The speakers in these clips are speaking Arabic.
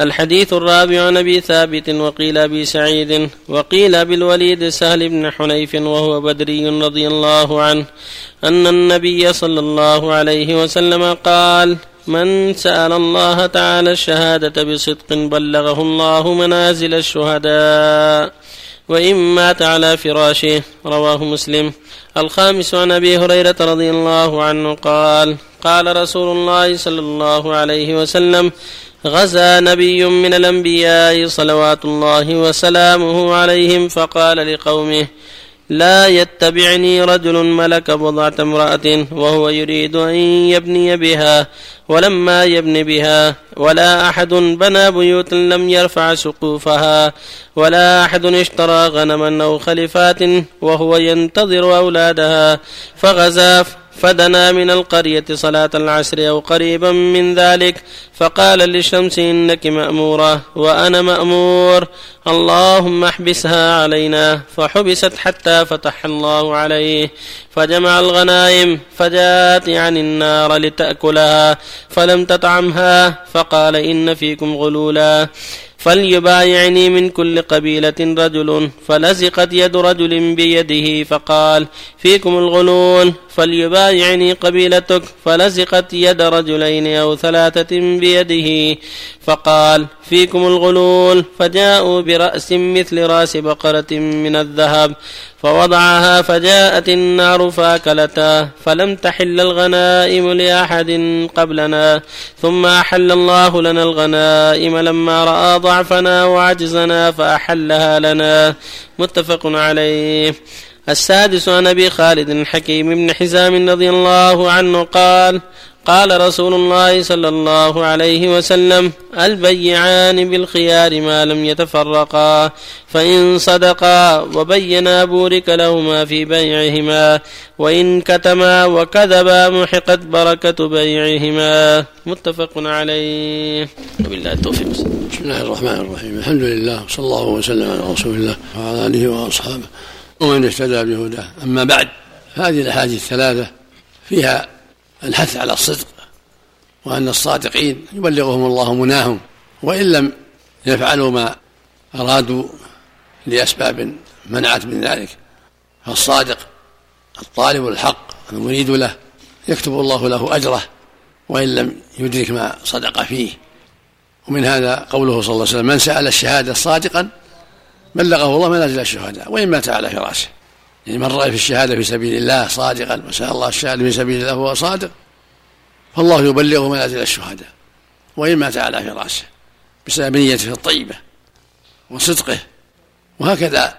الحديث الرابع عن أبي ثابت وقيل أبي سعيد وقيل بالوليد سهل بن حنيف وهو بدري رضي الله عنه أن النبي صلى الله عليه وسلم قال من سأل الله تعالى الشهادة بصدق بلغه الله منازل الشهداء وإن مات على فراشه رواه مسلم الخامس عن أبي هريرة رضي الله عنه قال قال رسول الله صلى الله عليه وسلم غزا نبي من الأنبياء صلوات الله وسلامه عليهم فقال لقومه لا يتبعني رجل ملك بضعة امرأة وهو يريد أن يبني بها ولما يبن بها ولا أحد بنى بيوتا لم يرفع سقوفها ولا أحد اشترى غنما أو خلفات وهو ينتظر أولادها فغزا فدنا من القرية صلاة العصر أو قريبا من ذلك فقال للشمس إنك مأمورة وأنا مأمور اللهم احبسها علينا فحبست حتى فتح الله عليه فجمع الغنائم فجاءت عن النار لتأكلها فلم تطعمها فقال إن فيكم غلولا. فليبايعني من كل قبيلة رجل. فلزقت يد رجل بيده فقال فيكم الغلول. فليبايعني قبيلتك. فلزقت يد رجلين أو ثلاثة بيده فقال فيكم الغلول. فجاءوا برأس مثل رأس بقرة من الذهب. فوضعها فجاءت النار فاكلتا فلم تحل الغنائم لأحد قبلنا ثم أحل الله لنا الغنائم لما رأى ضعفنا وعجزنا فأحلها لنا. متفق عليه. السادس عن أبي خالد الحكيم بن حزام رضي الله عنه قال قال رسول الله صلى الله عليه وسلم البيعان بالخيار ما لم يتفرقا فإن صدقا وبينا بورك لهما في بيعهما وإن كتما وكذبا محقت بركة بيعهما. متفق عليه. وبالله التوفيق. بسم الله الرحمن الرحيم. الحمد لله صلى الله وسلم على رسول الله وعلى آله وأصحابه. ومن اهتدى بهداه. أما بعد هذه الأحاديث الثلاثة فيها الحث على الصدق وأن الصادقين يبلغهم الله مناهم وإن لم يفعلوا ما أرادوا لأسباب منعت من ذلك فالصادق الطالب الحق المريد له يكتب الله له أجره وإن لم يدرك ما صدق فيه. ومن هذا قوله صلى الله عليه وسلم من سأل الشهادة صادقا بلغه الله منازل الشهداء وإن مات على فراشه. يعني من رأى في الشهادة في سبيل الله صادقا وسأل الله الشهادة في سبيل الله وهو صادق فالله يبلغه منازل الشهداء. وإن مات على فراشه بسبب نيته الطيبة وصدقه. وهكذا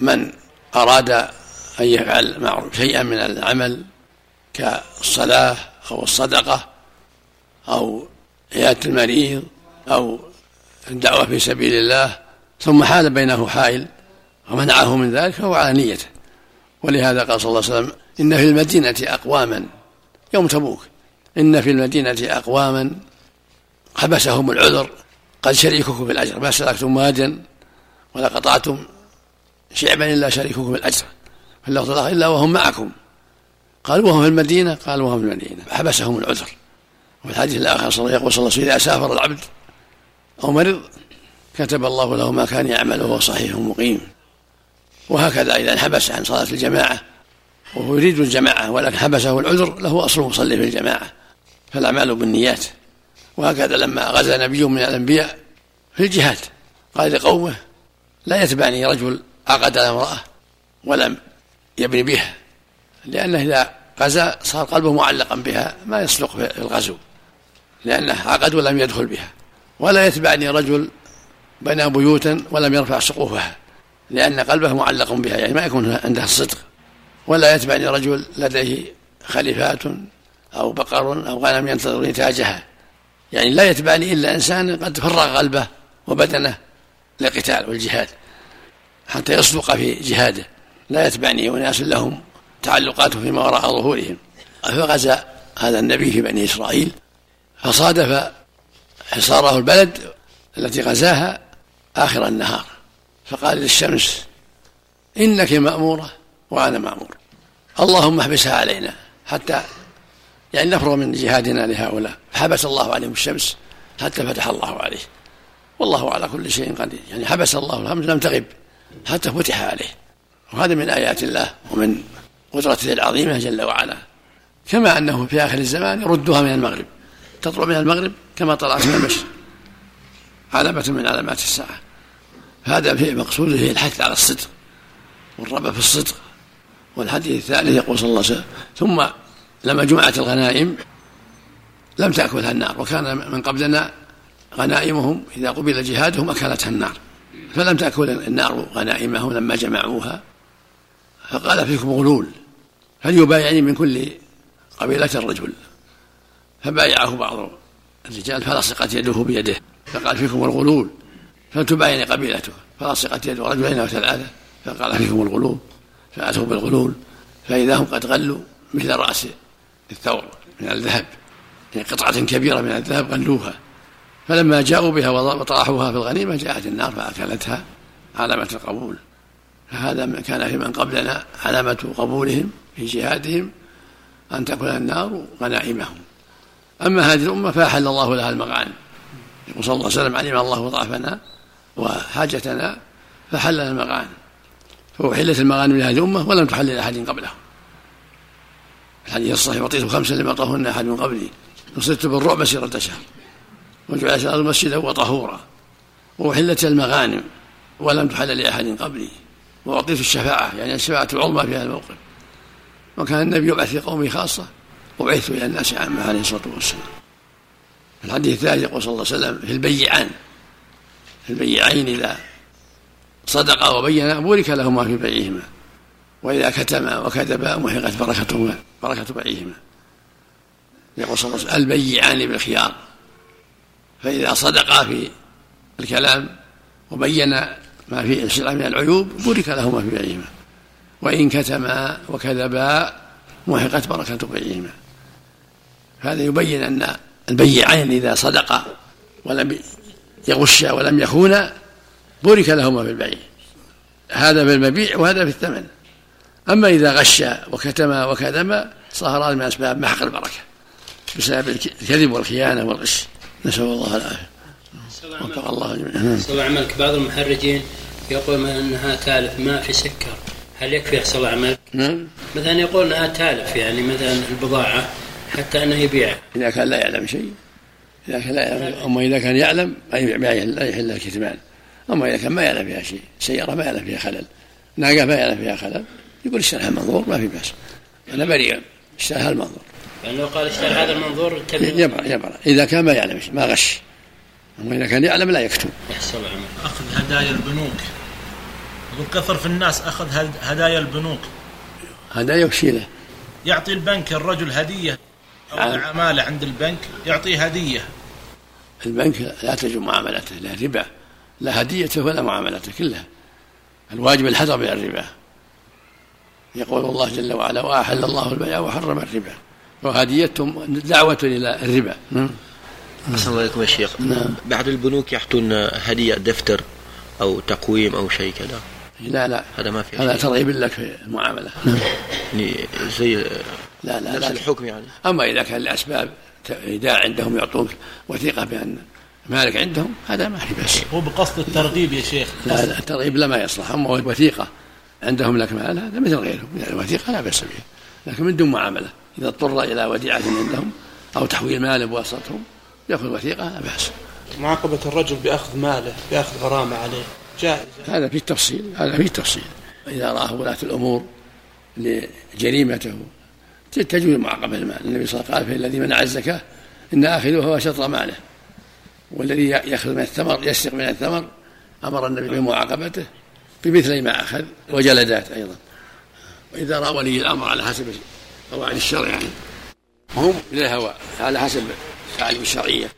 من أراد أن يفعل شيئا من العمل كالصلاة أو الصدقة أو عيادة المريض أو الدعوة في سبيل الله ثم حال بينه حائل ومنعه من ذلك فهو على نيته. ولهذا قال صلى الله عليه وسلم إن في المدينة أقواما يوم تبوك إن في المدينة أقواما حبسهم العذر قد شريككم في الأجر ما سلكتم واديا ولا قطعتم شعبا إلا شريككم في الأجر. في اللفظ الآخر إلا وهم معكم. قالوا وهم في المدينة؟ قالوا وهم في المدينة. فحبسهم العذر. وفي الحديث الآخر يقول صلى الله عليه وسلم إذا سافر العبد أو مرض كتب الله له ما كان يعمل وهو صحيح مقيم وهكذا إذا انحبس عن صلاة الجماعة وهو يريد الجماعة ولكن حبسه العذر له أصل مصلي في الجماعة. فالأعمال بالنيات. وهكذا لما غزا نبي من الأنبياء في الجهاد قال لقومه لا يتبعني رجل عقد على امرأة ولم يبني بها لأنه إذا غزا صار قلبه معلقا بها ما يصدق في الغزو لأنه عقد ولم يدخل بها. ولا يتبعني رجل بنى بيوتا ولم يرفع سقوفها لأن قلبه معلق بها يعني ما يكون عنده الصدق ولا يتبعني رجل لديه خليفات أو بقر أو غنم ينتظر نتاجها يعني لا يتبعني إلا إنسان قد فرغ قلبه وبدنه للقتال والجهاد حتى يصدق في جهاده. لا يتبعني أناس لهم تعلقات فيما وراء ظهورهم. فغزا هذا النبي في بني إسرائيل فصادف حصاره البلد التي غزاها آخر النهار. فقال للشمس إنك مأمورة وأنا مأمور. اللهم احبسها علينا حتى يعني نفرغ من جهادنا لهؤلاء. فحبس الله عليهم الشمس حتى فتح الله عليه. والله على كل شيء قدير. يعني حبس الله الهمز لم تغب حتى فتح عليه. وهذا من آيات الله ومن قدرته العظيمة جل وعلا. كما أنه في آخر الزمان يردها من المغرب. تطلع من المغرب كما طلعت من المشرق. علامة من علامات الساعة هذا في مقصوده في الحث على الصدق والرغبة في الصدق. والحديث الثالث يقول صلى الله عليه وسلم ثم لما جمعت الغنائم لم تأكلها النار وكان من قبلنا غنائمهم إذا قبل جهادهم أكلتها النار فلم تأكل النار غنائمهم لما جمعوها. فقال فيكم غلول هل يبايعني من كل قبيلة رجل؟ فبايعه بعض الرجال فلصقت يده بيده. فقال فيكم الغلول فلتباين قبيلته فلصقت يد رجلين أو ثلاثة فقال فيكم الغلول فأتوا بالغلول فإذا هم قد غلوا مثل رأس الثور من الذهب يعني قطعة كبيرة من الذهب غلوها. فلما جاءوا بها وطرحوها في الغنيمة جاءت النار فأكلتها علامة القبول. فهذا كان في من قبلنا علامة قبولهم في جهادهم أن تكون النار غنائمهم. أما هذه الأمة فأحل الله لها المغانم. يقول صلى الله عليه وسلم علم الله ضعفنا وحاجتنا فحلنا المغانم. فأحلت المغانم لهذه الأمة ولم تحل لأحد قبله الحديث الصحيح وطيت خمسا لم يطهن أحد من قبلي. نصرت بالرعب مسيرة شهر وجعل الأرض مسجدا وطهورا. وأحلت المغانم ولم تحل لأحد قبلي. وأعطيت الشفاعة يعني الشفاعة العظمى في هذا الموقف. وكان النبي يبعث في قومه خاصة. وبعثت إلى الناس عامة عليه الصلاة والسلام. الحديث الثالث يقول صلى الله عليه وسلم في البيعان في البيعين إذا صدقا وبينا بورك لهما في بيعهما وإذا كتما وكذبا محقت بركتهما بركة بيعهما. يقول صلى الله عليه وسلم البيعان بالخيار فإذا صدقا في الكلام وبينا ما في السلعة من العيوب بورك لهما في بيعهما. وإن كتما وكذبا محقت بركة بيعهما. هذا يبين أن البيعين إذا صدقا ولم يغشا ولم يخونا بورك لهما في البيع. هذا في المبيع وهذا في الثمن. أما إذا غشا وكتما وكذب صار هذا من أسباب محق البركة بسبب الكذب والخيانة والغش. نسأل الله العافية. وفق الله جميعا. صلى عملك. بعض المحرجين يقول إنها تالف ما في سكر. هل يكفي يحصل الله عملك؟ نعم. مثلا يقول إنها تالف يعني مثلا البضاعة. حتى أنه يبيع. إذا كان لا يعلم شيء إذا كان لا يعلم أما إذا كان يعلم لا يحل الكتمان أما إذا كان ما يعلم فيها شيء سيارة ما يعلم فيها خلل ناقة ما يعلم فيها خلل يقول اشتريها المنظور ما في بأس. أنا بريء. اشتريها المنظور. يعني لو قال اشتري هذا المنظور يبرأ يبرأ إذا كان ما يعلم ما غش. أما إذا كان يعلم لا يكتب. يحصل أخذ هدايا البنوك. يقول كثر في الناس أخذ هدايا البنوك. هدايا وش يعطي البنك الرجل هديه أو العمالة عند البنك يعطيه هدية. البنك لا تجب معاملته لا ربا لا هديته ولا معاملته كلها. الواجب الحذر من الربا. يقول الله جل وعلا وأحل الله البيع وحرم الربا. وهديتهم دعوة إلى الربا. أحسن الله عليكم يا شيخ. نعم. بعض البنوك يعطون هدية دفتر أو تقويم أو شيء كذا. لا لا. هذا ما في. هذا ترغيب لك في المعاملة. نعم. يعني زي لا لا نفس لا. الحكم يعني. أما إذا كان لأسباب إذا عندهم يعطوك وثيقة بأن مالك عندهم هذا ما في بس هو بقصد الترغيب يا شيخ. لا لا الترغيب لا ما يصلح. أما وثيقه عندهم لك مال هذا مثل غيره من الوثيقة لا بأس بها لكن من دون معاملة. إذا اضطر إلى وديعة عندهم أو تحويل مال بواسطتهم يأخذ وثيقه لا بأس. معاقبة الرجل بأخذ ماله بأخذ غرامة عليه. جائز. هذا في التفصيل هذا في التفصيل. إذا راه ولاة الأمور لجريمته تجوز معاقبه المال. النبي صلى الله عليه وسلم قال الذي منع الزكاة إن اخذه هو شطر ماله والذي يأخذ من الثمر يسرق من الثمر أمر النبي بمعاقبته بمثل ما أخذ وجلدات أيضا. وإذا رأى ولي الأمر على حسب قواعد الشرع يعني هم للهوى على حسب التعاليم الشرعية.